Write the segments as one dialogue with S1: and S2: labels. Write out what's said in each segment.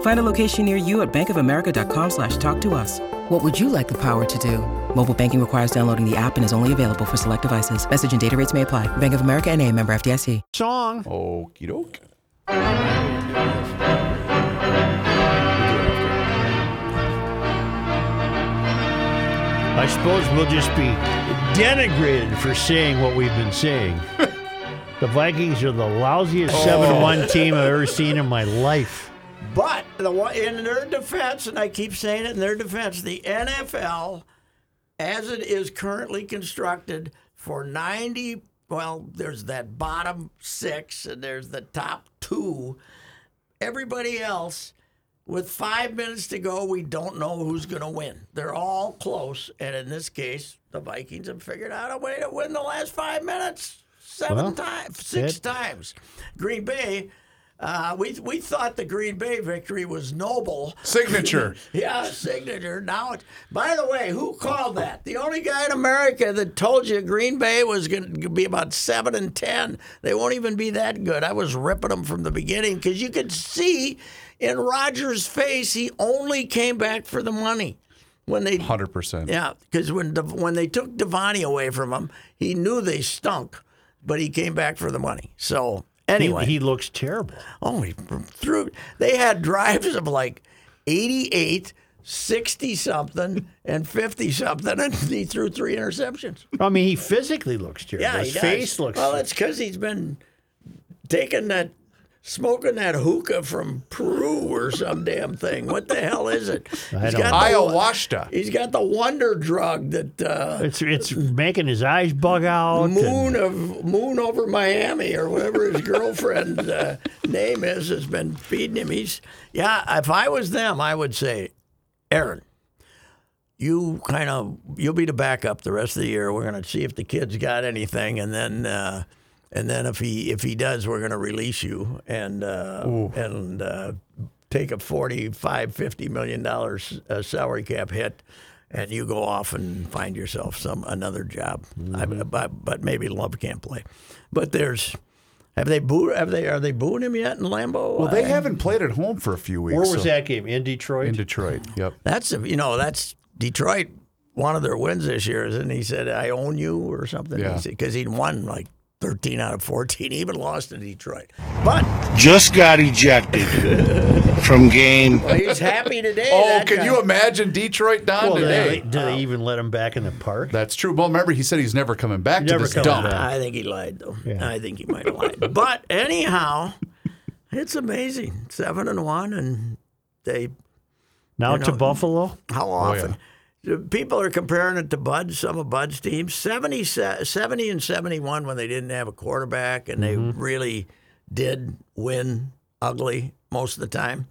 S1: Find a location near you at bankofamerica.com slash talk to us. What would you like the power to do? Mobile banking requires downloading the app and is only available for select devices. Message and data rates may apply. Bank of America and a member FDIC.
S2: Song.
S3: Okie doke.
S2: I suppose we'll just be denigrated for saying what we've been saying. the Vikings are the lousiest 7 1 team I've ever seen in my life.
S4: But the one in their defense, and I keep saying it in their defense, the NFL, as it is currently constructed, for ninety, well, there's that bottom six, and there's the top two. Everybody else, with five minutes to go, we don't know who's going to win. They're all close, and in this case, the Vikings have figured out a way to win the last five minutes seven
S2: Well,
S4: times, six
S2: it-
S4: times. Green Bay. Uh, we we thought the Green Bay victory was noble.
S3: Signature.
S4: Yeah, signature. Now, it, by the way, who called that? The only guy in America that told you Green Bay was going to be about seven and ten. They won't even be that good. I was ripping them from the beginning because you could see in Rodgers' face he only came back for the money when they.
S3: 100%.
S4: Yeah, because when when they took Davante away from him, he knew they stunk, but he came back for the money. So anyway,
S2: he looks terrible.
S4: Oh, he threw. They had drives of like 88, 60 something, and 50 something, and he threw three interceptions.
S2: I mean, he physically looks terrible.
S4: Yeah,
S2: His
S4: he
S2: face looks.
S4: Well, it's because he's been taking that, smoking that hookah from Peru or some damn thing. What the hell is it?
S2: I
S4: He's
S2: don't
S4: got
S2: know.
S4: the-
S3: Ayahuasca.
S4: He's got the wonder drug that uh,
S2: it's it's making his eyes bug out. and-
S4: Moon of Moon over Miami or whatever his girlfriend's uh, name is has been feeding him. He's yeah. If I was them, I would say, Aaron, you kind of you'll be the backup the rest of the year. We're gonna see if the kid's got anything, and then uh, and then if he if he does, we're gonna release you and uh, and uh, take a 45 50 million dollars uh, salary cap hit. And you go off and find yourself some another job, I, but, but maybe Love can't play. But there's, have they booed? Have they are they booing him yet in Lambeau?
S3: Well, they
S4: I-
S3: haven't played at home for a few weeks.
S2: Where was
S3: so-
S2: that game? In Detroit?
S3: In Detroit. Yep.
S4: That's you know that's Detroit. One of their wins this year, and he said, "I own you" or something.
S3: Yeah.
S4: because he'd won like thirteen out of fourteen, even lost to Detroit. But
S5: just got ejected from game.
S4: well, he's happy today.
S3: Oh, can
S4: guy.
S3: you imagine Detroit down
S2: well, do
S3: today?
S2: they, do they even let him back in the park?
S3: That's true. Well, remember, he said he's never coming back
S2: Never
S3: to this
S2: coming
S3: dump.
S2: back.
S4: I think he lied though.
S2: Yeah.
S4: I think he might have lied. But anyhow, it's amazing. Seven and one, and they
S2: now
S4: you
S2: to Buffalo?
S4: How oh, often? People are comparing it to Bud, some of Bud's teams. 70, 70 and 71 when they didn't have a quarterback and they really did win ugly most of the time.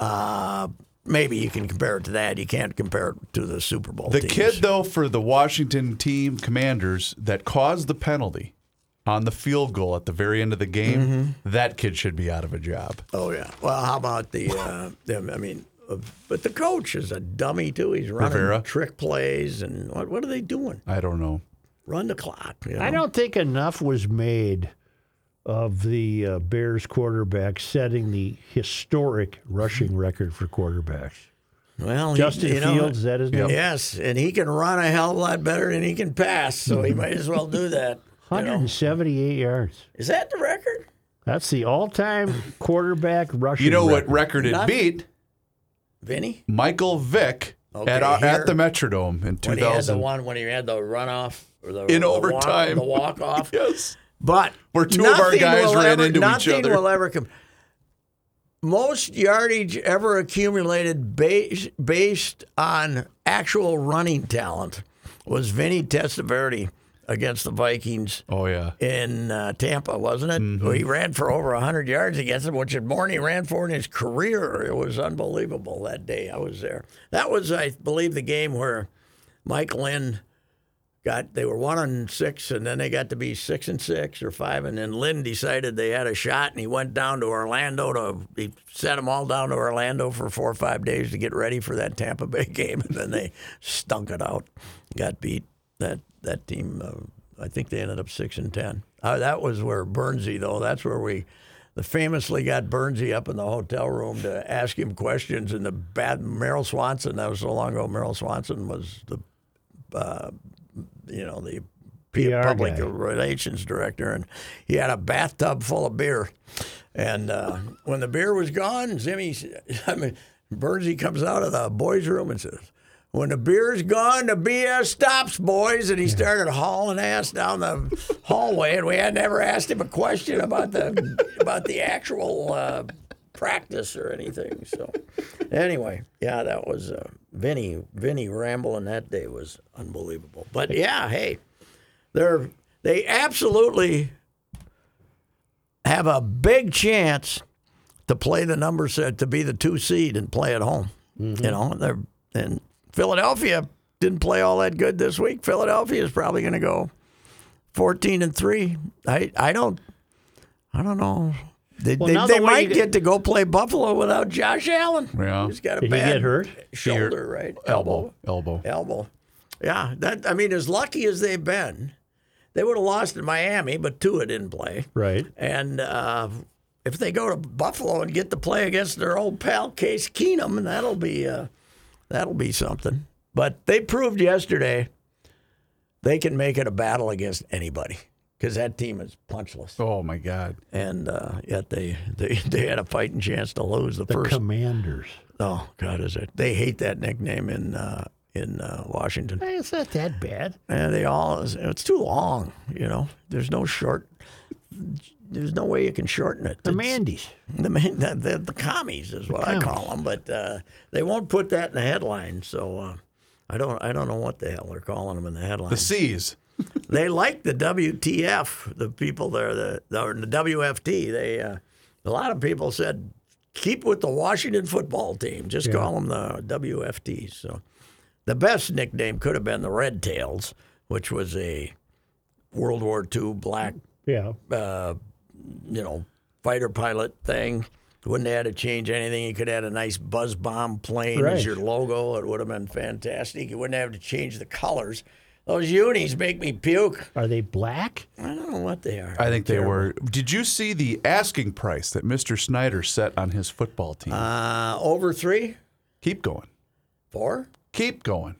S4: Uh, maybe you can compare it to that. You can't compare it to the Super Bowl
S3: The
S4: teams.
S3: kid, though, for the Washington team commanders that caused the penalty on the field goal at the very end of the game,
S4: Mm-hmm.
S3: that kid should be out of a job.
S4: Oh, yeah. Well, how about the, uh, them- I mean, but the coach is a dummy, too. He's running
S3: Rivera?
S4: trick plays. And what, what are they doing?
S3: I don't know.
S4: Run the clock. you
S2: I don't think enough was made of the uh, Bears quarterback setting the historic rushing record for quarterbacks.
S4: Well,
S2: Justin
S4: you know,
S2: Fields, is that his name?
S4: Yes, and he can run a hell of a lot better than he can pass, so he might as well do that. you know.
S2: 178 yards.
S4: Is that the record?
S2: That's the all-time quarterback rushing.
S3: You know what
S2: record.
S3: record it
S4: Not-
S3: beat?
S4: Vinny?
S3: Michael Vick
S4: Okay,
S3: at, uh, our,
S4: here-
S3: at the Metrodome in 2000.
S4: When he had the one when he had the runoff or the
S3: In
S4: the
S3: overtime.
S4: walk, the walk off.
S3: Yes.
S4: But
S3: Where two of our guys ran
S4: ever-
S3: into each
S4: nothing
S3: other.
S4: will ever come. Most yardage ever accumulated based, based on actual running talent was Vinny Testaverde against the Vikings
S3: Oh yeah.
S4: in uh, Tampa, wasn't it?
S3: Mm-hmm.
S4: He ran for over 100 yards against them, which is more than he ran for in his career. It was unbelievable that day. I was there. That was, I believe, the game where Mike Lynn got, they were one and six, and then they got to be six and six or five, and then Lynn decided they had a shot, and he went down to Orlando to, he sent them all down to Orlando for four or five days to get ready for that Tampa Bay game, and then they stunk it out, got beat. That that team, uh, I think they ended up six and ten. Uh, that was where Bernsey, though. That's where we, famously got Bernsey up in the hotel room to ask him questions. And the bad Merrill Swanson. That was so long ago. Merrill Swanson was the, uh, you know, the
S2: PR
S4: public
S2: guy.
S4: relations director, and he had a bathtub full of beer. And uh, when the beer was gone, Zimmy, I mean, Bernsey comes out of the boys' room and says, "When the beer's gone, the BS stops, boys." And he started hauling ass down the hallway, and we had never asked him a question about the about the actual uh, practice or anything. So, anyway, yeah, that was uh, Vinny. Vinny rambling that day was unbelievable. But yeah, hey, they're they absolutely have a big chance to play the number set to be the two seed and play at home. You know, they're and Philadelphia didn't play all that good this week. Philadelphia is probably going to go fourteen and three. I I don't I don't know. They,
S2: Well,
S4: they, they
S2: the
S4: might get to go play Buffalo without Josh Allen.
S3: Yeah.
S4: He's got a
S2: Did he
S4: bad
S2: get hurt?
S4: shoulder, right?
S3: Elbow. Elbow.
S4: elbow. Yeah, that I mean, as lucky as they've been, they would have lost in Miami, but Tua didn't play.
S2: Right.
S4: And uh, if they go to Buffalo and get to play against their old pal Case Keenum, that'll be uh, that'll be something. But they proved yesterday they can make it a battle against anybody because that team is punchless,
S3: Oh my God.
S4: and uh, yet they, they they had a fighting chance to lose the,
S2: The
S4: first.
S2: Commanders.
S4: oh God, is it? They hate that nickname in uh, in uh, Washington.
S2: Eh, It's not that bad.
S4: And they all, it's too long, you know. There's no short, there's no way you can shorten it.
S2: The
S4: It's-
S2: Mandy's.
S4: The, man- the, the, the commies is what I call them, but uh, they won't put that in the headline. So uh, I don't, I don't know what the hell they're calling them in the headline.
S3: The C's.
S4: they like the WTF, the people there, the the, the WFT. They, uh, a lot of people said keep with the Washington football team. Just call them the WFTs. So the best nickname could have been the Red Tails, which was a World War II black
S2: Yeah.
S4: uh, you know, fighter pilot thing. Wouldn't have had to change anything. You could have had a nice buzz bomb plane
S2: Right.
S4: as your logo. It would have been fantastic. You wouldn't have to change the colors. Those unis make me puke.
S2: Are they black?
S4: I don't know what they are.
S3: I think they
S4: Terrible.
S3: were. Did you see the asking price that Mr. Snyder set on his football team?
S4: Uh, over three,
S3: Keep going.
S4: four.
S3: Keep going.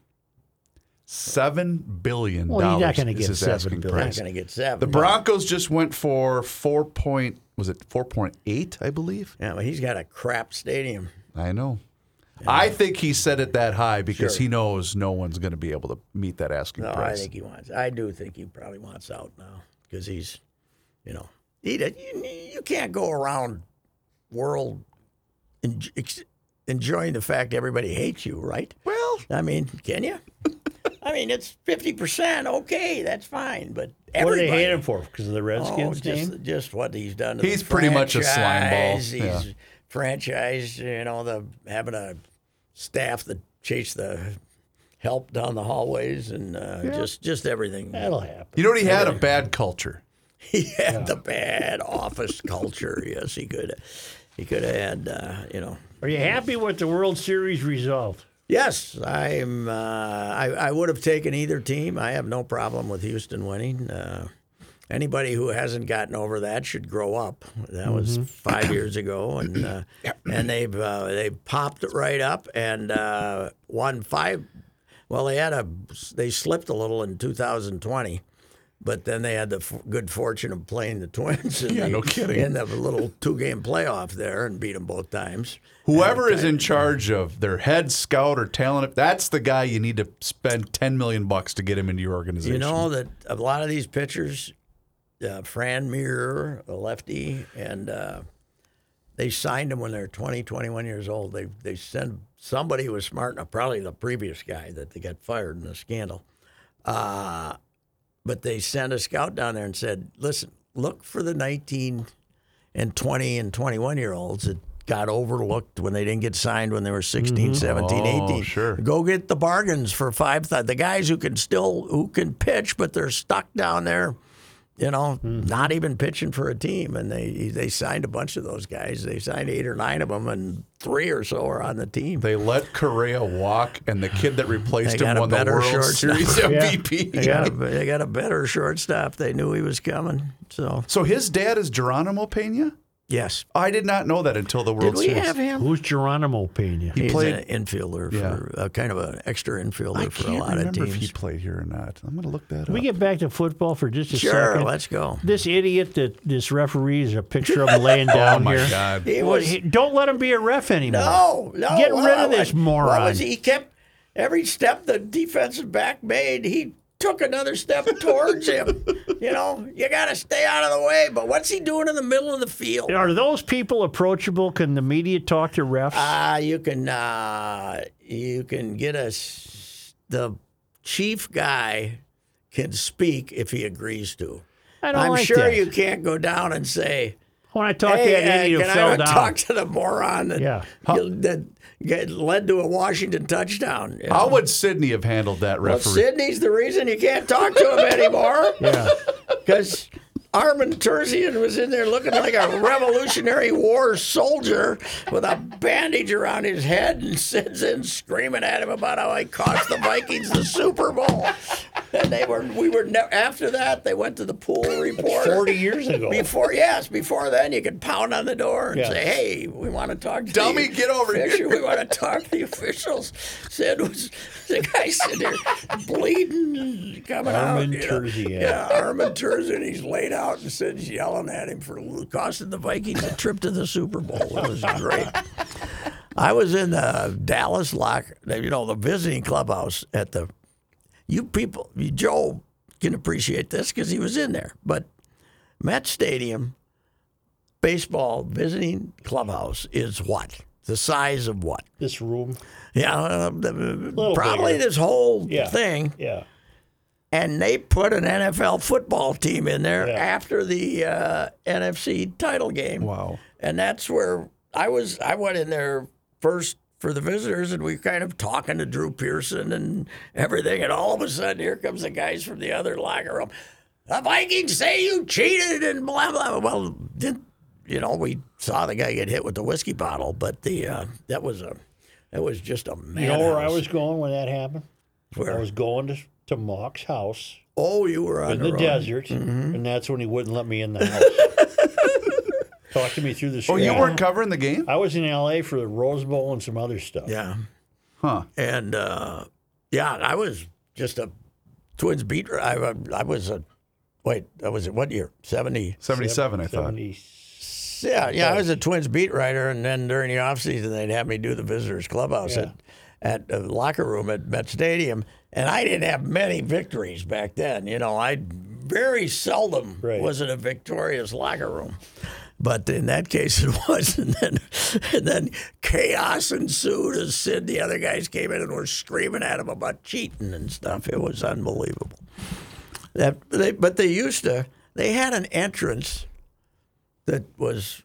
S3: Seven billion
S2: Well, you're not
S3: dollars
S2: gonna
S3: is
S2: get
S3: his
S2: seven
S3: asking
S2: billion.
S4: Not
S3: price.
S4: going to get seven.
S3: The Broncos just went for four point. Was it four point eight? I believe.
S4: Yeah, but he's got a crap stadium.
S3: I know. I think he set it that high because
S4: Sure.
S3: he knows no one's going to be able to meet that asking
S4: No, I
S3: price.
S4: think he wants. I do think he probably wants out now because he's, you know, he you, you can't go around world en- enjoying the fact everybody hates you, right?
S3: well,
S4: I mean, can you? I mean, it's fifty percent. Okay, that's fine, but
S2: What do
S4: everybody.
S2: they hate him for? Because of the
S4: Oh,
S2: Redskins
S4: just,
S2: name?
S4: just what he's done. To
S3: He's
S4: the
S3: pretty much a slime ball,
S4: franchise.
S3: yeah.
S4: He's franchise. You know, the having a staff that chase the help down the hallways and uh, just just everything.
S2: That'll happen.
S3: you know what? He had a bad culture.
S4: He had the bad office culture. Yes, he could. He could have had. Uh, you know.
S2: Are you happy with the World Series result?
S4: Yes, I'm. Uh, I, I would have taken either team. I have no problem with Houston winning. Uh, anybody who hasn't gotten over that should grow up. That was five years ago, and uh, and they've uh, they popped it right up and uh, won five. Well, they had a they slipped a little in 2020. But then they had the f- good fortune of playing the Twins in,
S3: Yeah,
S4: the,
S3: no kidding.
S4: in the little two-game playoff there and beat them both times.
S3: Whoever is in charge of their head scout or talent, that's the guy you need to spend ten million bucks to get him into your organization.
S4: You know that a lot of these pitchers uh, Framber, a lefty, and uh, they signed him when they were 20, 21 years old. They they sent somebody who was smart enough, probably the previous guy that they got fired in the scandal. Uh, but they sent a scout down there and said, "Listen, look for the 19 and 20 and 21 year olds that got overlooked when they didn't get signed when they were 16, mm-hmm. 17,
S3: Oh,
S4: 18.
S3: sure.
S4: Go get the bargains for five. thou- The guys who can still who can pitch, but they're stuck down there." You know, mm-hmm. not even pitching for a team, and they they signed a bunch of those guys. They signed eight or nine of them, and three or so are on the team.
S3: They let Correa walk, and the kid that replaced him won the World
S4: shortstop.
S3: Series MVP.
S4: They got a, they got a better shortstop. They knew he was coming. So
S3: So his dad is Geronimo Pena?
S4: Yes,
S3: I did not know that until the World
S4: did we
S3: Series.
S4: have him?
S2: Who's Geronimo Pena?
S3: He
S4: He's
S3: played-
S4: an infielder
S3: Yeah.
S4: for uh, kind of an extra infielder
S3: I
S4: for a
S3: can't
S4: lot of
S3: remember if
S4: teams.
S3: he played here or not. I'm going to look that
S2: Can we get back to football for just a
S4: Sure,
S2: second?
S4: let's go.
S2: This idiot that this referee is a picture of him laying down
S3: oh my
S2: here.
S3: God!
S4: He
S2: Well,
S4: was
S2: he- don't let him be a ref anymore.
S4: no, no.
S2: Get
S4: well,
S2: rid of this
S4: what-
S2: moron.
S4: Was he? he kept every step the defensive back made. He took another step towards him. You know, you got to stay out of the way. But what's he doing in the middle of the field?
S2: Are those people approachable? Can the media talk to refs?
S4: Uh, you can uh, you can get us the chief guy can speak if he agrees to.
S2: I don't
S4: I'm
S2: like
S4: sure
S2: that.
S4: you can't go down and say,
S2: when I talk
S4: "Hey,
S2: to that
S4: uh,
S2: idiot who
S4: can
S2: fell
S4: I
S2: down.
S4: talk to the moron that
S2: Yeah.
S4: that get, led to a Washington touchdown?" You
S3: How would Sydney have handled that
S4: well,
S3: referee?
S4: Sydney's the reason you can't talk to him anymore
S2: yeah.
S4: because Armin Terzian was in there looking like a Revolutionary War soldier with a bandage around his head and sits in screaming at him about how he cost the Vikings the Super Bowl. And they were, we were ne- after that they went to the pool report.
S2: Forty years ago.
S4: Before yes, before then you could pound on the door and
S2: Yeah.
S4: say, "Hey, we want to talk to you.
S3: Dummy,
S4: the
S3: get over here."
S4: We want to talk to the officials." Sid was the guy sitting there bleeding, and coming
S2: Armin
S4: out. you know.
S2: Terzian.
S4: Yeah, Armin Terzian. He's laid out and Sid's yelling at him for costing the Vikings a trip to the Super Bowl. It was great. I was in the Dallas locker, you know, the visiting clubhouse at the. You people, Joe can appreciate this because he was in there, but Met Stadium baseball visiting clubhouse is what? The size of what?
S2: This room.
S4: Yeah, uh, probably
S2: bigger.
S4: this whole
S2: Yeah.
S4: thing.
S2: Yeah.
S4: And they put an NFL football team in there
S2: Yeah.
S4: after the uh, NFC title game.
S3: Wow.
S4: And that's where I was. I went in there first for the visitors, and we were kind of talking to Drew Pearson and everything. And all of a sudden, here comes the guys from the other locker room. The Vikings say you cheated and blah blah. Well, did you know we saw the guy get hit with the whiskey bottle, but the uh, that was a that was just a man.
S2: You know where I was going when that happened?
S4: Where?
S2: I was going to, to Mauch's house
S4: Oh, you were on
S2: in the
S4: road.
S2: desert,
S4: Mm-hmm.
S2: and that's when he wouldn't let me in the house. Talked to me through the
S3: show.
S2: Oh,
S3: you weren't covering the game?
S2: I was in L.A. for the Rose Bowl and some other stuff.
S4: Yeah.
S3: Huh.
S4: And uh, yeah, I was just a Twins beat. I, I was a wait. I was at what year? Seventy.
S3: 77, I thought.
S2: 70,
S4: Yeah, yeah. I was a Twins beat writer, and then during the offseason, they'd have me do the visitors clubhouse
S2: Yeah.
S4: at at the locker room at Met Stadium, and I didn't have many victories back then. You know, I very seldom
S2: Right.
S4: was in a victorious locker room. But in that case, it was, and then, and then chaos ensued as Sid, the other guys came in and were screaming at him about cheating and stuff. It was unbelievable. That, they, but they used to. They had an entrance that was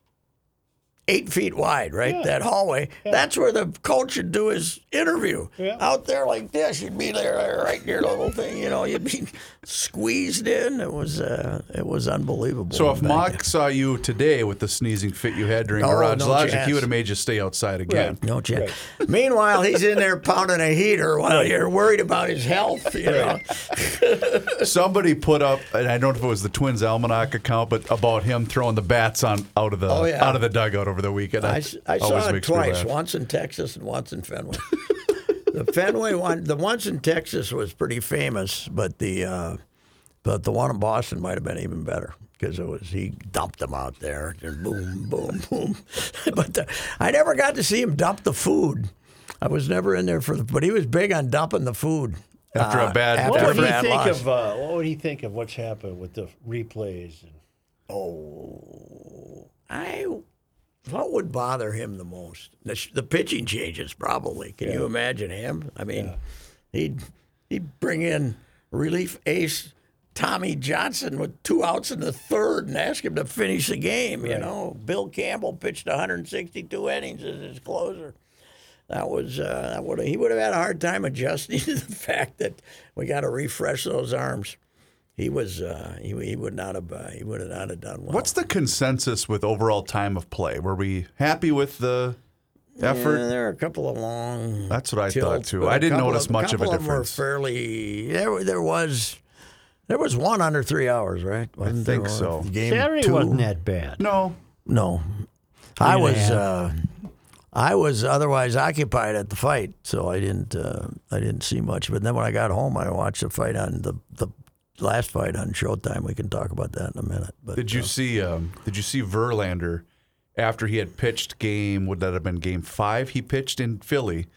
S4: eight feet wide, right? That hallway. That's where the coach would do his interview.
S2: Yeah.
S4: Out there like this, you'd be there right in your little thing. You know, you'd be squeezed in. It was uh, it was unbelievable.
S3: So if
S4: back
S3: Mauch saw you today with the sneezing fit you had during
S4: Oh,
S3: Garage
S4: no
S3: Logic,
S4: chance.
S3: he would have made you stay outside again.
S4: No chance. Meanwhile, he's in there pounding a heater while you're worried about his health. You know,
S3: Somebody put up, and I don't know if it was the Twins Almanac account, but about him throwing the bats on out of the
S4: Oh, yeah.
S3: out of the dugout over the weekend.
S4: I,
S3: That
S4: I saw it
S3: makes me
S4: twice, once in Texas and once in Fenway. the Fenway one, the once in Texas was pretty famous, but the uh, but the one in Boston might have been even better because it was he dumped them out there, and boom, boom, boom. but the, I never got to see him dump the food. I was never in there for the, but he was big on dumping the food.
S3: after a bad.
S4: after
S2: What
S4: a
S2: would he think
S4: loss.
S2: of? Uh, what would he think of what's happened with the replays? And, Oh,
S4: I what would bother him the most? The, the pitching changes, probably. Can you imagine him? I mean, he'd he'd bring in relief ace Tommy Johnson with two outs in the third and ask him to finish the game. You know, Bill Campbell pitched 162 innings as his closer. That was uh, that would he would have had a hard time adjusting to the fact that we got to refresh those arms. He was uh, he, he would not have uh, he would have not have done well.
S3: What's the consensus with overall time of play? Were we happy with the effort?
S4: Yeah, there are a couple of long.
S3: That's what I thought too. I didn't
S4: couple
S3: notice much of a
S4: couple them were
S3: difference.
S4: fairly. There, there was, there was one under three hours, right? Wasn't
S3: think so.
S4: one? Game
S2: Saturday
S4: two.
S2: wasn't that bad.
S3: No,
S4: No, I was. Uh, I was otherwise occupied at the fight, so I didn't. Uh, I didn't see much. But then when I got home, I watched the fight on the the last fight on Showtime. We can talk about that in a minute. But
S3: Did you
S4: uh,
S3: see? Um, did you see Verlander after he had pitched game? Would that have been game five? He pitched in Philly.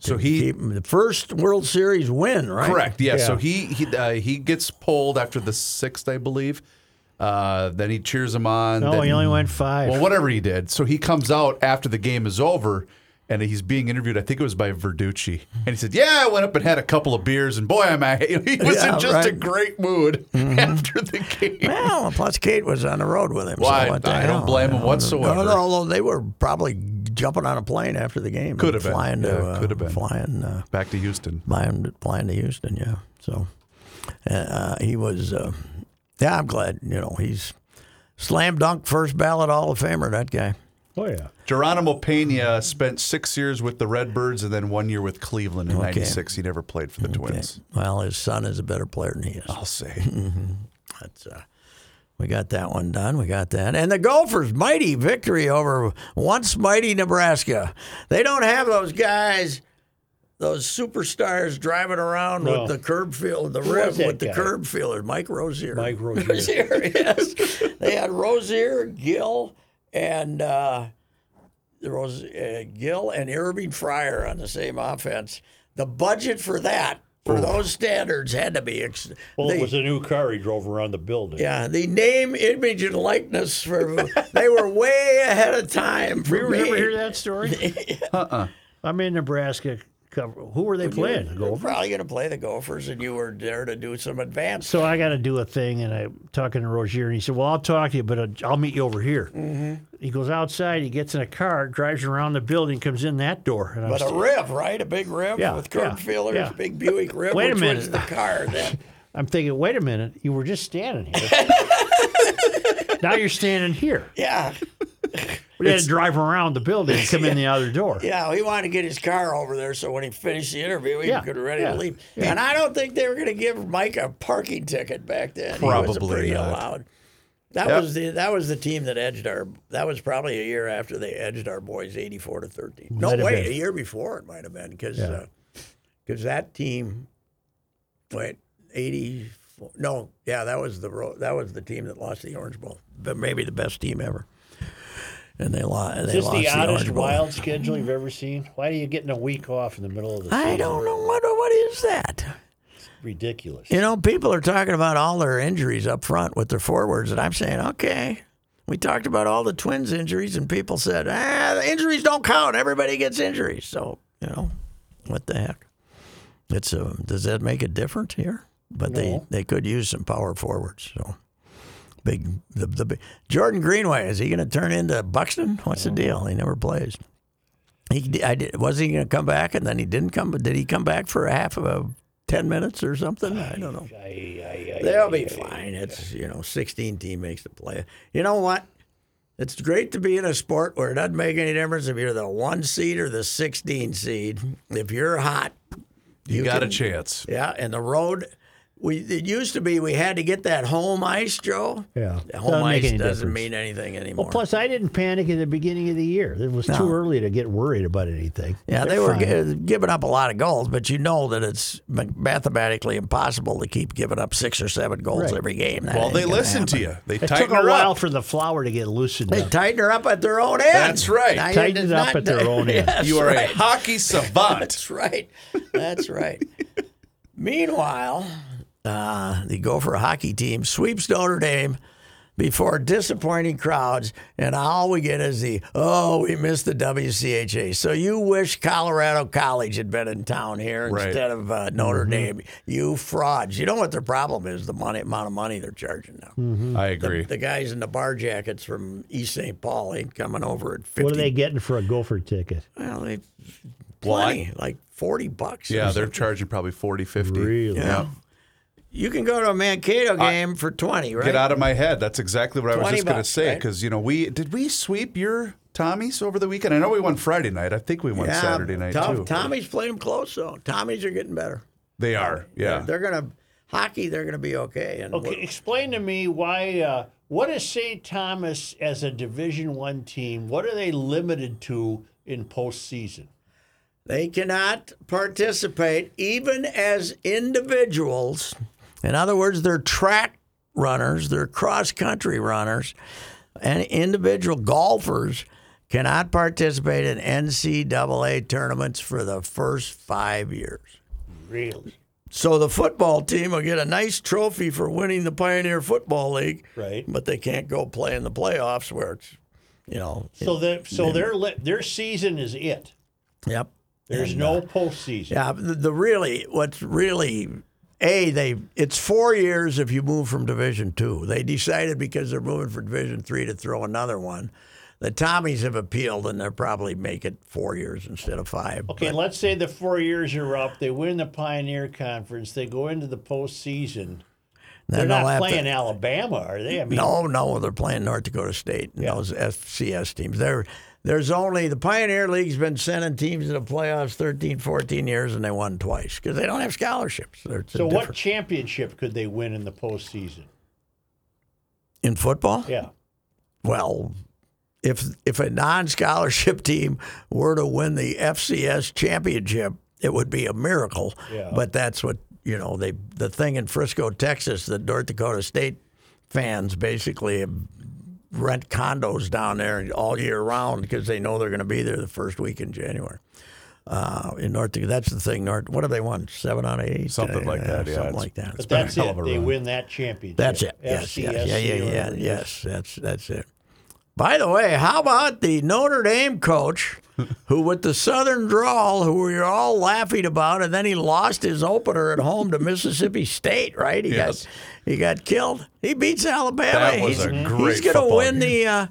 S3: So he
S4: the first World Series win, right?
S3: correct, yeah. So he he uh, he gets pulled after the sixth, I believe. Uh, then he cheers him on.
S2: No,
S3: then-
S2: he only went five.
S3: Well, whatever he did. So he comes out after the game is over. And he's being interviewed. I think it was by Verducci, and he said, "Yeah, I went up and had a couple of beers, and boy, am I." He was
S4: Yeah,
S3: in just a
S4: right. Mm-hmm.
S3: great mood after the game.
S4: Well, plus Kate was on the road with him.
S3: Well, I-
S4: so the
S3: I don't blame
S4: you
S3: him whatsoever.
S4: No, no, although they were probably jumping on a plane after the game.
S3: Could have been.
S4: flying to
S3: Yeah,
S4: uh,
S3: could have been.
S4: flying uh,
S3: Back to Houston.
S4: flying flying to Houston. Yeah, so uh, he was. Uh, yeah, I'm glad. You know, he's slam dunk first ballot Hall of Famer. That guy.
S2: Oh yeah.
S3: Geronimo Pena spent six years with the Redbirds and then one year with Cleveland in
S4: Okay.
S3: '96. He never played for the
S4: Okay.
S3: Twins.
S4: Well, his son is a better player than he is.
S3: I'll say.
S4: That's uh, we got that one done. We got that, and the Gophers mighty victory over once mighty Nebraska. They don't have those guys, those superstars driving around
S2: No.
S4: with the curb field, the
S2: Who
S4: rib
S2: was that
S4: with the
S2: guy?
S4: curb fielder, Mike Rozier.
S2: Mike Rozier.
S4: Rozier, yes. they had Rozier, Gill, and uh, was uh, Gill and Irving Fryar on the same offense. The budget for that. For those standards, had to be. Ex-
S2: Well,
S4: they-
S2: it was a new car he drove around the building.
S4: yeah, the name, image, and likeness for they were way ahead of time for
S2: You
S4: me.
S2: ever hear that story? uh-uh. I'm in Nebraska. Cover. Who were they playing? The
S4: You're
S2: Gophers?
S4: probably going to play the Gophers, and you were there to do some advance.
S2: So I got to do a thing, and I'm talking to Rozier, and he said, "Well, I'll talk to you, but uh, I'll meet you over here." Mm-hmm. He goes outside, he gets in a car, drives around the building, comes in that door,
S4: But a Riv, right? A big Riv
S2: Yeah,
S4: with curb
S2: yeah,
S4: fillers,
S2: yeah.
S4: big Buick Riv,
S2: Wait a minute.
S4: the car then.
S2: I'm thinking, wait a minute, you were just standing here. now you're standing here.
S4: Yeah,
S2: We had to drive around the building and come in the other door.
S4: yeah. He wanted to get his car over there so when he finished the interview, he
S2: Yeah,
S4: could be ready
S2: yeah,
S4: to leave. And I don't think they were going to give Mike a parking ticket back then.
S3: Probably not.
S4: allowed. That
S3: Yep.
S4: was the that was the team that edged our. That was probably a year after they edged our boys, eighty-four to thirteen. No,
S2: Might
S4: wait, a year before it might have been because
S2: Yeah.
S4: Uh, because that team, wait, eighty. No, yeah, that was the that was the team that lost the Orange Bowl, but maybe the best team ever. And they lost. They
S2: Is this
S4: lost
S2: the oddest
S4: Bowl.
S2: wild schedule you've ever seen? Why are you getting a week off in the middle of the season?
S4: I don't know what what is that.
S2: Ridiculous.
S4: You know, people are talking about all their injuries up front with their forwards, and I'm saying, okay. We talked about all the twins' injuries, and people said, ah, the injuries don't count. Everybody gets injuries. So, you know, what the heck? It's a, does that make a difference here? But they, they could use some power forwards. So, big, the, the big, Jordan Greenway, is he going to turn into Buxton? Mm-hmm. What's the deal? He never plays. He, I did, was he going to come back, and then he didn't come? Did he come back for a half of a ten minutes or something? I don't know.
S2: I, I, I,
S4: They'll be fine. It's you know, sixteen team makes the play. You know what? It's great to be in a sport where it doesn't make any difference if you're the one seed or the sixteen seed. If you're hot,
S3: You, got
S4: can-
S3: a chance.
S4: yeah. And the road, we it used to be we had to get that home ice, Joe.
S2: Yeah.
S4: The home
S2: Doesn't
S4: ice
S2: any
S4: doesn't
S2: difference.
S4: mean anything anymore.
S2: Well, plus I didn't panic at the beginning of the year. It was
S4: No.
S2: too early to get worried about anything.
S4: Yeah, they
S2: They're
S4: were
S2: fine.
S4: gi- giving up a lot of goals, but you know that it's mathematically impossible to keep giving up six or seven goals
S2: Right.
S4: every game. That
S3: Well, they
S4: gonna
S3: listened to you. They
S2: It
S3: tightened
S2: took a
S3: her
S2: while
S3: up.
S2: for the flower to get loosened
S4: They
S2: up.
S4: tighten her up at their own end.
S3: That's right.
S4: Now,
S2: Tighten it up at their own end.
S4: That's
S3: you are
S4: right.
S3: a hockey savant.
S4: That's right. That's right. Meanwhile, uh, the Gopher hockey team sweeps Notre Dame before disappointing crowds, and all we get is the oh, we missed the WCHA. So you wish Colorado College had been in town here
S3: Right.
S4: instead of uh, Notre Dame. You frauds! You know what their problem is? The money amount of money they're charging now.
S3: I agree.
S4: The guys in the bar jackets from East St. Paul ain't coming over at fifty.
S2: What are they getting for a gopher ticket?
S4: Well, they
S3: Well, I-
S4: plenty, like forty bucks.
S3: yeah, they're
S4: something.
S3: charging probably 40, 50.
S2: Really?
S4: Yeah. You can go to a Mankato game for twenty, right?
S3: Get out of my head. That's exactly what I was just going to
S4: bucks,
S3: say.
S4: right?
S3: Because, you know, we did we sweep your Tommies over the weekend? I know we won Friday night. I think we won
S4: Yeah,
S3: Saturday night,
S4: Tom-
S3: too.
S4: Tommy's played them close though. Tommy's are getting better.
S3: They are, yeah.
S4: They're, they're gonna hockey. They're gonna be okay. And
S2: Okay, explain to me why. Uh, what is St. Thomas as a Division One team? What are they limited to in postseason?
S4: They cannot participate even as individuals. In other words, they're track runners, they're cross country runners, and individual golfers cannot participate in NCAA tournaments for the first five years.
S2: Really?
S4: So the football team will get a nice trophy for winning the Pioneer Football League,
S2: Right.
S4: but they can't go play in the playoffs where it's, you know,
S2: So the so their their season is it.
S4: yep.
S2: There's no uh, postseason.
S4: Yeah, the, the really what's really a they it's four years if you move from Division two. They decided because they're moving from Division three to throw another one. The Tommies have appealed and they'll probably make it four years instead of five.
S2: Okay,
S4: But
S2: let's say the four years are up. They win the Pioneer Conference. They go into the postseason. They're not
S4: have to-
S2: playing Alabama, are they? I mean,
S4: No, no, they're playing North Dakota State and those FCS teams. There, there's only the Pioneer League's been sending teams to the playoffs 13, 14 years, and they won twice because they don't have scholarships. They're,
S2: So what
S4: different-
S2: championship could they win in the postseason?
S4: in football?
S2: Yeah.
S4: Well, if if a non-scholarship team were to win the FCS championship, it would be a miracle.
S2: Yeah.
S4: But that's what you know. They the thing in Frisco, Texas, the North Dakota State fans basically rent condos down there all year round because they know they're going to be there the first week in January. Uh, in North Dakota, that's the thing. North, what have they won? Seven out of eight,
S3: Something like that, yeah.
S4: something
S3: It's-
S4: like that.
S2: But that's it. They
S3: run.
S2: win that championship.
S4: That's it. Yes,
S2: FCS,
S4: yes, yeah, yeah,
S2: or
S4: yeah,
S2: whatever it is.
S4: yes. That's that's it. By the way, how about the Notre Dame coach, who with the Southern drawl, who we were all laughing about, and then he lost his opener at home to Mississippi State. Right? He
S3: Yes.
S4: got he got killed. He beats Alabama.
S3: That was
S4: he's,
S3: a
S4: he's going to win
S3: game.
S4: the. Uh,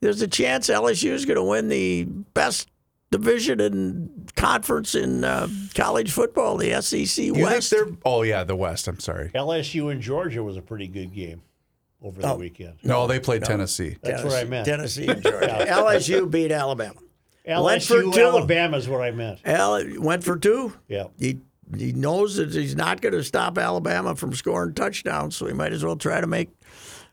S4: there's a chance LSU is going to win the best division and conference in uh, college football, the SEC
S3: You
S4: West.
S3: think? Oh yeah, the West. I'm sorry.
S2: LSU and Georgia was a pretty good game over
S4: Oh.
S2: the weekend.
S3: No, they played Tennessee.
S2: That's what I meant.
S4: Tennessee and Georgia. LSU beat Alabama. Went for
S2: LSU,
S4: two.
S2: Alabama is what I meant.
S4: Al went for two.
S2: Yeah.
S4: He he knows that he's not going to stop Alabama from scoring touchdowns, so he might as well try to make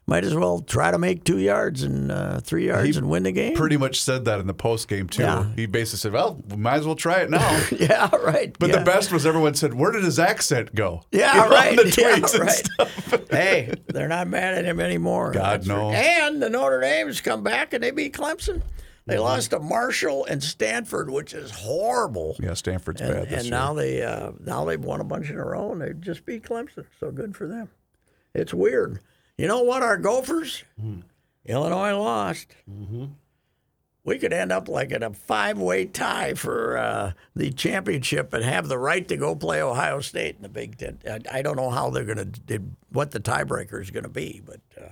S4: might as well try to make two yards and uh, three yards
S3: He
S4: and win the game.
S3: Pretty much said that in the post game too.
S4: Yeah.
S3: He basically said, "Well, we might as well try it now."
S4: yeah, right.
S3: But
S4: yeah.
S3: the best was everyone said, "Where did his accent go?"
S4: Yeah, right.
S3: The
S4: yeah,
S3: tweets and
S4: right.
S3: stuff.
S4: hey, they're not mad at him anymore.
S3: God, no.
S4: And the Notre Dame's come back and they beat Clemson. They
S3: Mm-hmm.
S4: lost to Marshall and Stanford, which is horrible.
S3: Yeah, Stanford's
S4: And,
S3: bad this
S4: and
S3: year.
S4: now they uh, now they've won a bunch in a row and they just beat Clemson. So good for them. It's weird. You know what? Our Gophers, Illinois lost. We could end up like in a five-way tie for uh, the championship and have the right to go play Ohio State in the Big Ten. I, I don't know how they're going to what the tiebreaker is going to be, but uh,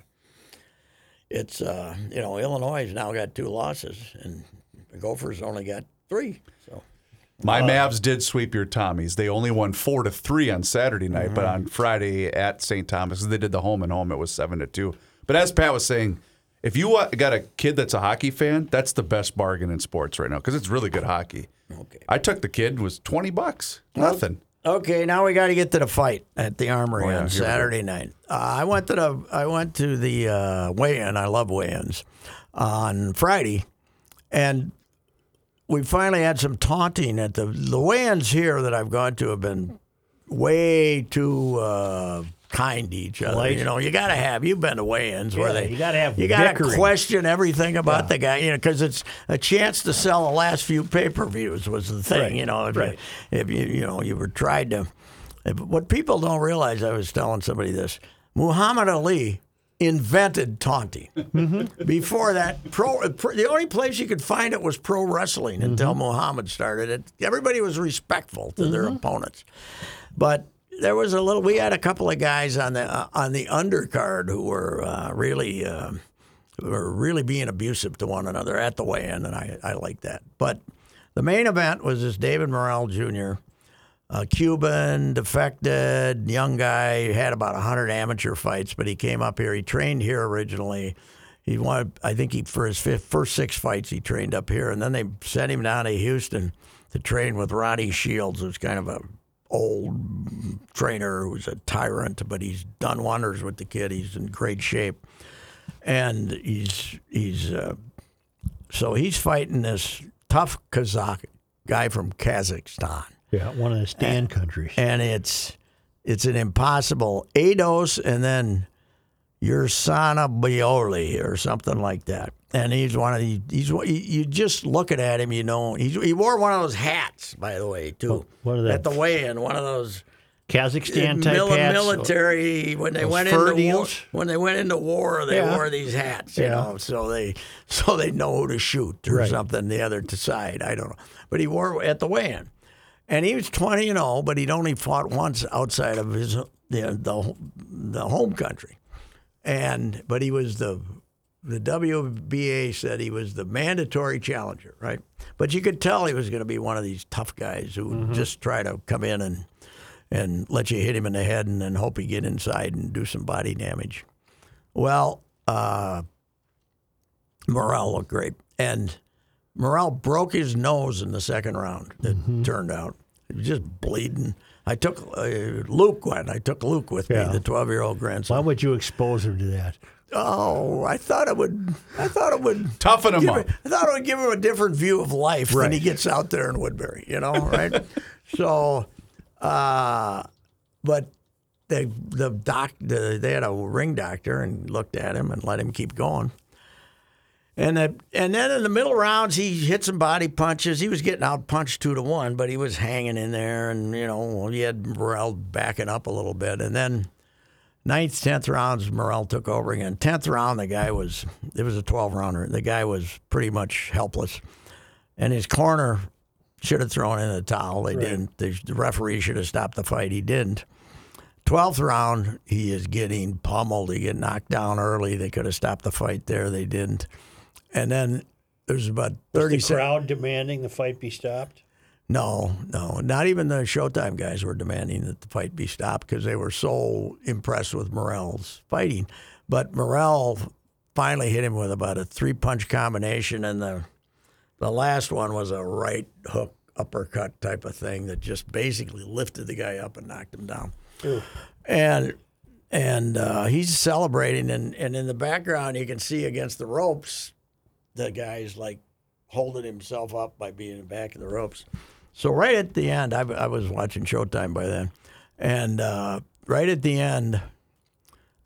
S4: it's uh, you know Illinois has now got two losses and the Gophers only got three. So.
S3: My Mavs did sweep your Tommies. They only won four to three on Saturday night, but
S4: Mm-hmm.
S3: on Friday at St. Thomas, they did the home and home. It was seven to two. But as Pat was saying, if you got a kid that's a hockey fan, that's the best bargain in sports right now because it's really good hockey.
S4: Okay.
S3: I took the kid it was twenty bucks, nothing.
S4: Okay, now we got to get to the fight at the Armory
S3: Oh, yeah,
S4: on. Saturday night. Uh, I went to the I went to the uh, weigh-in. I love weigh-ins on Friday, and we finally had some taunting at the the weigh-ins here that I've gone to have been way too uh, kind to each other.
S2: Polite.
S4: You know, you got to have. You've been to weigh-ins where they
S2: you gotta have
S4: you got to question everything about the guy. You know, because it's a chance to sell the last few pay-per-views was the thing.
S2: Right,
S4: You know, if
S2: right.
S4: you if you you know you were tried to what people don't realize, I was telling somebody this Muhammad Ali invented taunting. Mm-hmm. Before that, pro, pro- the only place you could find it was pro wrestling until mm-hmm. Muhammad started it. Everybody was respectful to their mm-hmm. opponents. But there was a little. We had a couple of guys on the uh, on the undercard who were uh, really uh, were really being abusive to one another at the weigh-in, and I I like that. But the main event was this David Morrell Jr. A Cuban, defected, young guy, had about 100 amateur fights, but he came up here. He trained here originally. He wanted, I think he for his fifth, first six fights he trained up here, and then they sent him down to Houston to train with Ronnie Shields, who's kind of a old trainer who's a tyrant, but he's done wonders with the kid. He's in great shape, and he's he's uh, so he's fighting this tough Kazakh guy from Kazakhstan
S2: Yeah, one of the stand countries.
S4: and it's it's an impossible Aidos and then Ursana Bioli or something like that. And he's one of the he's you- just looking at him, you know. He's, he wore one of those hats, by the way, too.
S2: What are they?
S4: At the weigh-in, one of those
S2: Kazakhstan uh, type
S4: mili-
S2: hats.
S4: military when they went into war, when they went into war they
S2: Yeah.
S4: wore these hats you
S2: Yeah.
S4: know so they so they know who to shoot or
S2: Right.
S4: something the other side I don't know but he wore at the weigh-in and he was 20 and all, but he'd only fought once outside of his the the, the home country and but he was the the WBA said he was the mandatory challenger, right? But you could tell he was going to be one of these tough guys who would just try to come in and and let you hit him in the head and then hope he get inside and do some body damage. Well, uh, Morrell looked great, and Morrell broke his nose in the second round. It turned out just bleeding. I took uh, Luke went. I took Luke with
S2: Yeah.
S4: me, the twelve-year-old grandson.
S2: Why would you expose him to that?
S4: Oh, I thought it would. I thought it would
S3: Toughen him up.
S4: it- I thought it would give him a different view of life when he gets out there in Woodbury. You know, right? so, uh, but the the doc, the, they had a ring doctor and looked at him and let him keep going. And the, and then in the middle rounds, he hit some body punches. He was getting out punched two to one, but he was hanging in there, and you know he had Morrell backing up a little bit. And then ninth, tenth rounds, Morrell took over again. Tenth round, the guy was it was a twelve rounder. The guy was pretty much helpless, and his corner should have thrown in the towel. They didn't. The referee should have stopped the fight. He didn't. Twelfth round, he is getting pummeled. He get knocked down early. They could have stopped the fight there. They didn't. And then there's about
S2: Was
S4: thirty
S2: the
S4: seconds.
S2: crowd demanding the fight be stopped?
S4: No, no, not even the Showtime guys were demanding that the fight be stopped because they were so impressed with Morrell's fighting. But Morel finally hit him with about a three punch combination, and the the last one was a right hook uppercut type of thing that just basically lifted the guy up and knocked him down. And and uh, he's celebrating, and, and in the background you can see against the ropes, the guy's like holding himself up by being in the back of the ropes. So right at the end, I, I was watching Showtime by then, and uh, right at the end,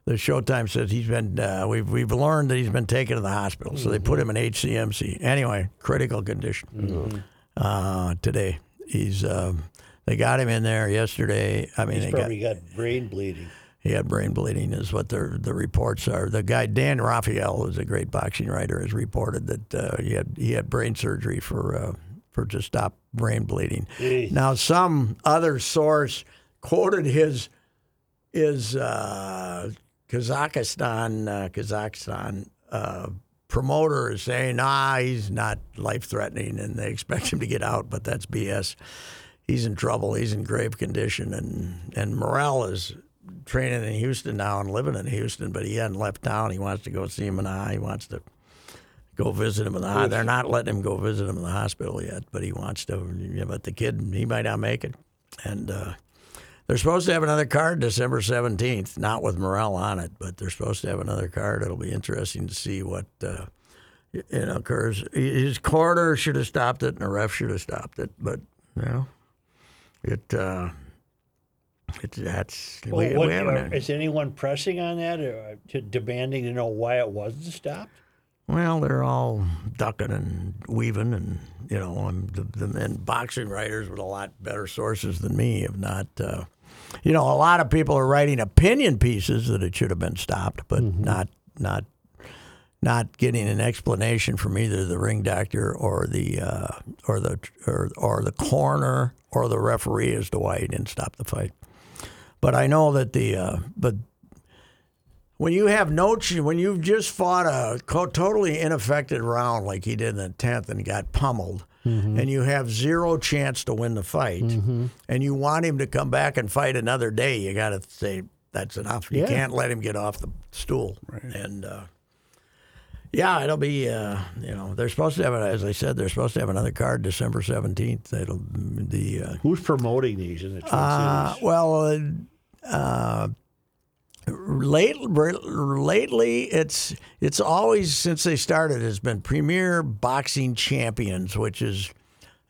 S4: the Showtime says he's been. Uh, we've we've learned that he's been taken to the hospital, so they put him in HCMC. Anyway, critical condition uh, today. He's. Um, they got him in there yesterday. I mean,
S2: He's
S4: they got,
S2: probably got brain bleeding.
S4: He had brain bleeding, is what the the reports are. The guy Dan Rafael, who's a great boxing writer, has reported that uh, he had he had brain surgery for uh, for to stop brain bleeding.
S2: Jeez.
S4: Now, some other source quoted his his uh, Kazakhstan uh, Kazakhstan uh, promoter as saying, "Ah, he's not life threatening, and they expect him to get out." But that's BS. He's in trouble. He's in grave condition, and and Morrell is training in Houston now and living in Houston, but he hadn't left town. He wants to go see him in the eye. He wants to go visit him in the hospital. They're not letting him go visit him in the hospital yet, but he wants to. Yeah, but the kid, he might not make it. And uh, they're supposed to have another card December 17th, not with Morrell on it, but they're supposed to have another card. It'll be interesting to see what. Uh, you know, occurs. His quarter should have stopped it, and the ref should have stopped it. But you know, it uh, it that's
S2: what, are- is anyone pressing on that or to, demanding to know why it wasn't stopped?
S4: Well, they're all ducking and weaving, and you know, and the, the and boxing writers with a lot better sources than me have not uh, you know, a lot of people are writing opinion pieces that it should have been stopped, but not not not getting an explanation from either the ring doctor or the uh, or the or, or the coroner or the referee as to why he didn't stop the fight. But I know that the uh, but when you have no ch- when you've just fought a co- totally ineffective round like he did in the tenth and got pummeled, and you have zero chance to win the fight, and you want him to come back and fight another day, you got to say that's enough. You
S2: Yeah.
S4: can't let him get off the stool. And uh, yeah, it'll be uh, you know they're supposed to have as I said they're supposed to have another card December seventeenth. It'll the uh,
S2: Who's promoting these in the Twin
S4: uh,
S2: Cities?
S4: well, uh, late, lately, it's it's always since they started has been Premier Boxing Champions, which is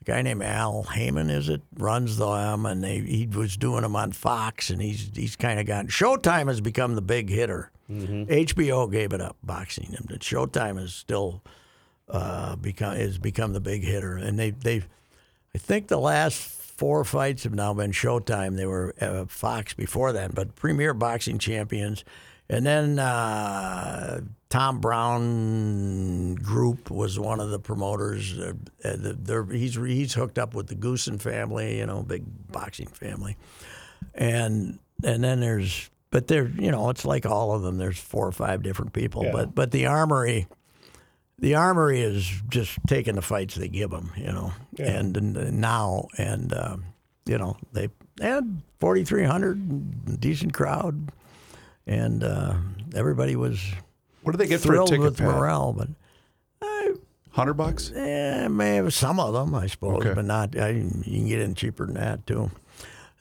S4: a guy named Al Haymon. Is it runs them, and they he was doing them on Fox, and he's he's kind of gotten Showtime has become the big hitter. HBO gave it up boxing, and Showtime is still uh, become has become the big hitter, and they they I think the last four fights have now been Showtime. They were uh, Fox before then, but Premier Boxing Champions. And then uh, Tom Brown Group was one of the promoters. Uh, uh, the- they're- he's he's hooked up with the Goossen family, you know, big boxing family. And and then there's, but there, you know, it's like all of them. There's four or five different people. But but the Armory, the armory is just taking the fights they give them, you know, and, and now and um, you know they had forty three hundred, decent crowd, and uh, everybody was
S3: What do they get for a
S4: thrilled
S3: ticket,
S4: with
S3: Pat?
S4: Morrell. But
S3: Hundred bucks?
S4: eh, may have some of them, I suppose,
S3: Okay.
S4: but not. I, you can get in cheaper than that too.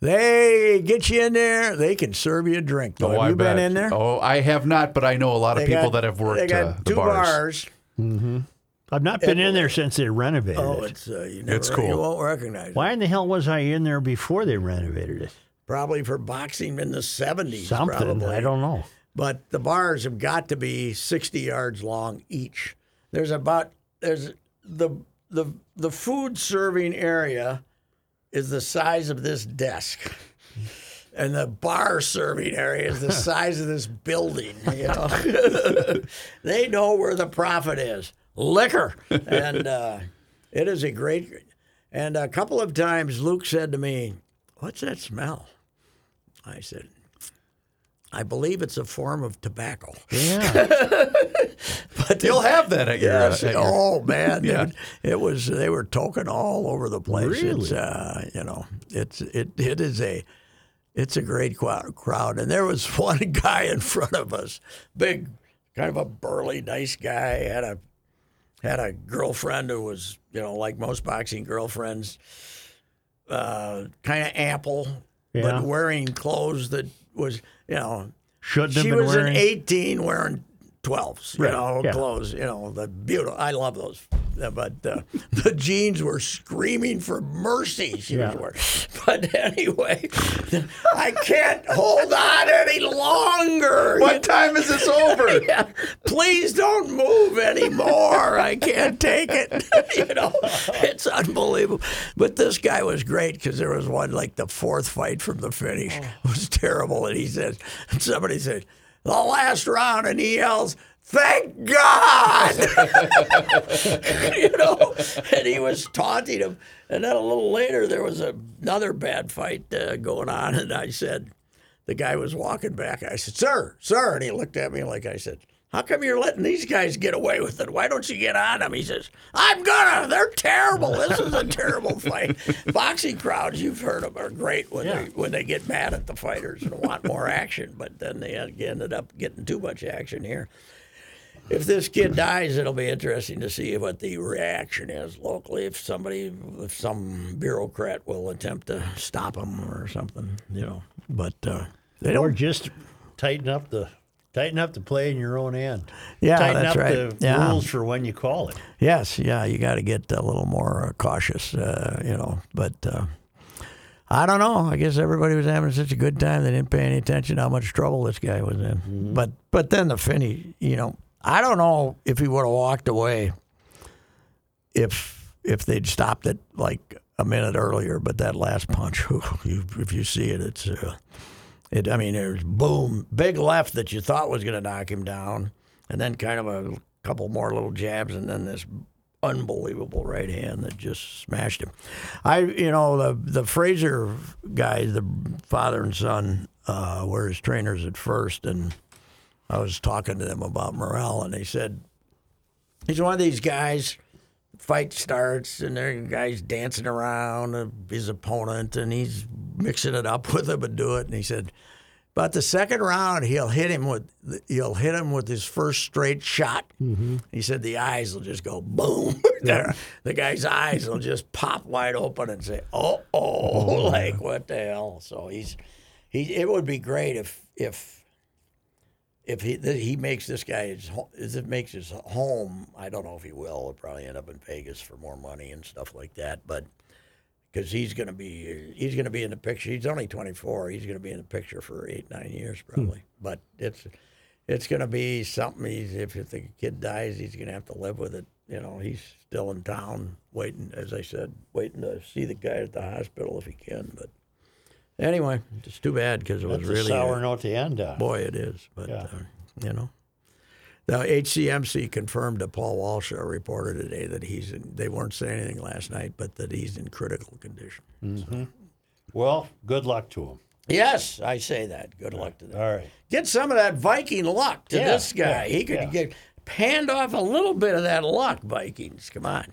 S4: They get you in there. They can serve you a drink. Though.
S3: Oh,
S4: have
S3: I
S4: you been
S3: bet.
S4: in there?
S3: Oh, I have not, but I know a lot of
S4: They
S3: people
S4: got-
S3: that have worked
S4: They got
S3: uh, the
S4: two
S3: bars.
S2: I've not been in there since they renovated
S4: Oh,
S2: it.
S4: it's uh, you never,
S3: It's cool.
S4: You won't recognize it.
S2: Why in the hell was I in there before they renovated it?
S4: Probably for boxing in the seventies.
S2: Something.
S4: Probably.
S2: I don't know.
S4: But the bars have got to be sixty yards long each. There's about there's the the the food serving area is the size of this desk. And the bar serving area is the size of this building. You know, they know where the profit is. Liquor, and uh, it is a great. And a couple of times, Luke said to me, "What's that smell?" I said, "I believe it's a form of tobacco."
S2: Yeah.
S4: But
S3: You'll have that at your.
S4: Yes. oh man,
S3: Yeah.
S4: it, it was. They were token all over the place. It's
S2: Really?
S4: uh, you know, it's it it is a it's a great crowd. And there was one guy in front of us, big, kind of a burly, nice guy. Had a had a girlfriend who was you know like most boxing girlfriends, uh, kind of ample,
S2: Yeah.
S4: but wearing clothes that was you know
S2: Shouldn't have
S4: she
S2: been
S4: was
S2: wearing.
S4: an 18 wearing 12s, you
S2: Right,
S4: know,
S2: yeah.
S4: clothes, you know, the beautiful. I love those. Uh, But uh, the jeans were screaming for mercy she
S2: Yeah.
S4: was wearing. But anyway, I can't hold on any longer.
S3: What time is this over?
S4: Yeah, please don't move anymore. I can't take it. you know, it's unbelievable. But this guy was great because there was one like the fourth fight from the finish was terrible, and he says, and somebody said, the last round, and he yells. Thank God! you know, and he was taunting him. And then a little later, there was another bad fight uh, going on, and I said, the guy was walking back. I said, "Sir, sir," and he looked at me like I said, "How come you're letting these guys get away with it? Why don't you get on them?" He says, "I'm gonna. They're terrible. This is a terrible fight." Boxing crowds, you've heard of them, are great when they when they get mad at the fighters and want more action, but then they ended up getting too much action here. If this kid dies, it'll be interesting to see what the reaction is locally. If somebody, if some bureaucrat will attempt to stop him or something, you know. But uh, they
S2: or
S4: don't.
S2: just tighten up the tighten up the play in your own end.
S4: Yeah,
S2: tighten
S4: that's
S2: up
S4: right.
S2: the
S4: Yeah.
S2: rules for when you call it.
S4: Yes, yeah, you got to get a little more uh, cautious, uh, you know. But uh, I don't know. I guess everybody was having such a good time they didn't pay any attention how much trouble this guy was in. But but then the finish, you know, I don't know if he would have walked away if if they'd stopped it like a minute earlier, but that last punch, if you see it, it's uh, it. I mean, there's boom, big left that you thought was going to knock him down, and then kind of a couple more little jabs, and then this unbelievable right hand that just smashed him. I, you know, the the Fraser guys, the father and son, uh, were his trainers at first, and I was talking to them about Morrell, and they said he's one of these guys. Fight starts, and there guys dancing around uh, his opponent, and he's mixing it up with him and do it. And he said, but the second round, he'll hit him with he'll hit him with his first straight shot. Mm-hmm. He said the eyes will just go boom. the guy's eyes will just pop wide open and say, "Oh, oh, like what the hell?" So he's he. It would be great if if if he he makes this guy his, ho- if it makes his home. I don't know if he will. He'll probably end up in Vegas for more money and stuff like that. But because he's going to be he's going to be in the picture. He's only 24. He's going to be in the picture for eight nine years hmm. probably. But it's it's going to be something. He's, if, if the kid dies, he's going to have to live with it. You know, he's still in town waiting, as I said, waiting to see the guy at the hospital if he can. But anyway, it's too bad because it was
S2: That's
S4: really
S2: a sour note to end on.
S4: boy, it is. But
S2: Yeah.
S4: uh, you know. The HCMC confirmed to Paul Walsh, a reporter today, that he's in, they weren't saying anything last night, but that he's in critical condition.
S2: Well, good luck to him.
S4: Yes, I say that. Good luck to them.
S2: All right.
S4: Get some of that Viking luck to
S2: Yeah,
S4: this guy.
S2: yeah,
S4: he could
S2: yeah.
S4: get panned off a little bit of that luck, Vikings. Come on.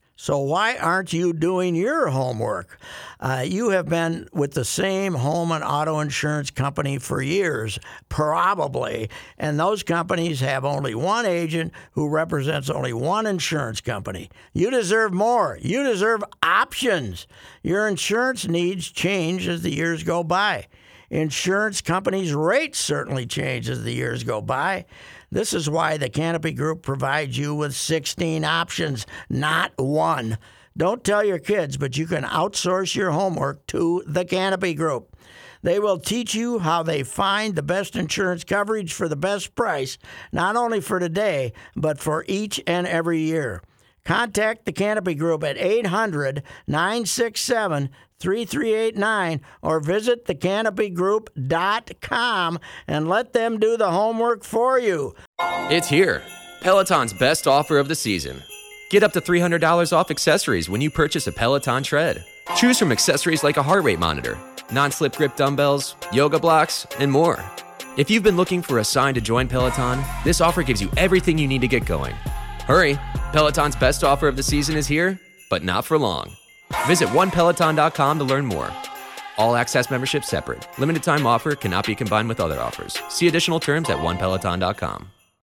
S4: So, why aren't you doing your homework? Uh, you have been with the same home and auto insurance company for years, probably, and those companies have only one agent who represents only one insurance company. You deserve more. You deserve options. Your insurance needs change as the years go by. Insurance companies' rates certainly change as the years go by. This is why the Canopy Group provides you with 16 options, not one. Don't tell your kids, but you can outsource your homework to the Canopy Group. They will teach you how they find the best insurance coverage for the best price, not only for today, but for each and every year. Contact the Canopy Group at 800 967 3389 or visit thecanopygroup.com and let them do the homework for you.
S6: It's here. Peloton's best offer of the season. Get up to $300 off accessories when you purchase a Peloton tread. Choose from accessories like a heart rate monitor, non slip grip dumbbells, yoga blocks, and more. If you've been looking for a sign to join Peloton, this offer gives you everything you need to get going. Hurry! Peloton's best offer of the season is here, but not for long. Visit onepeloton.com to learn more. All access membership separate. Limited time offer cannot be combined with other offers. See additional terms at onepeloton.com.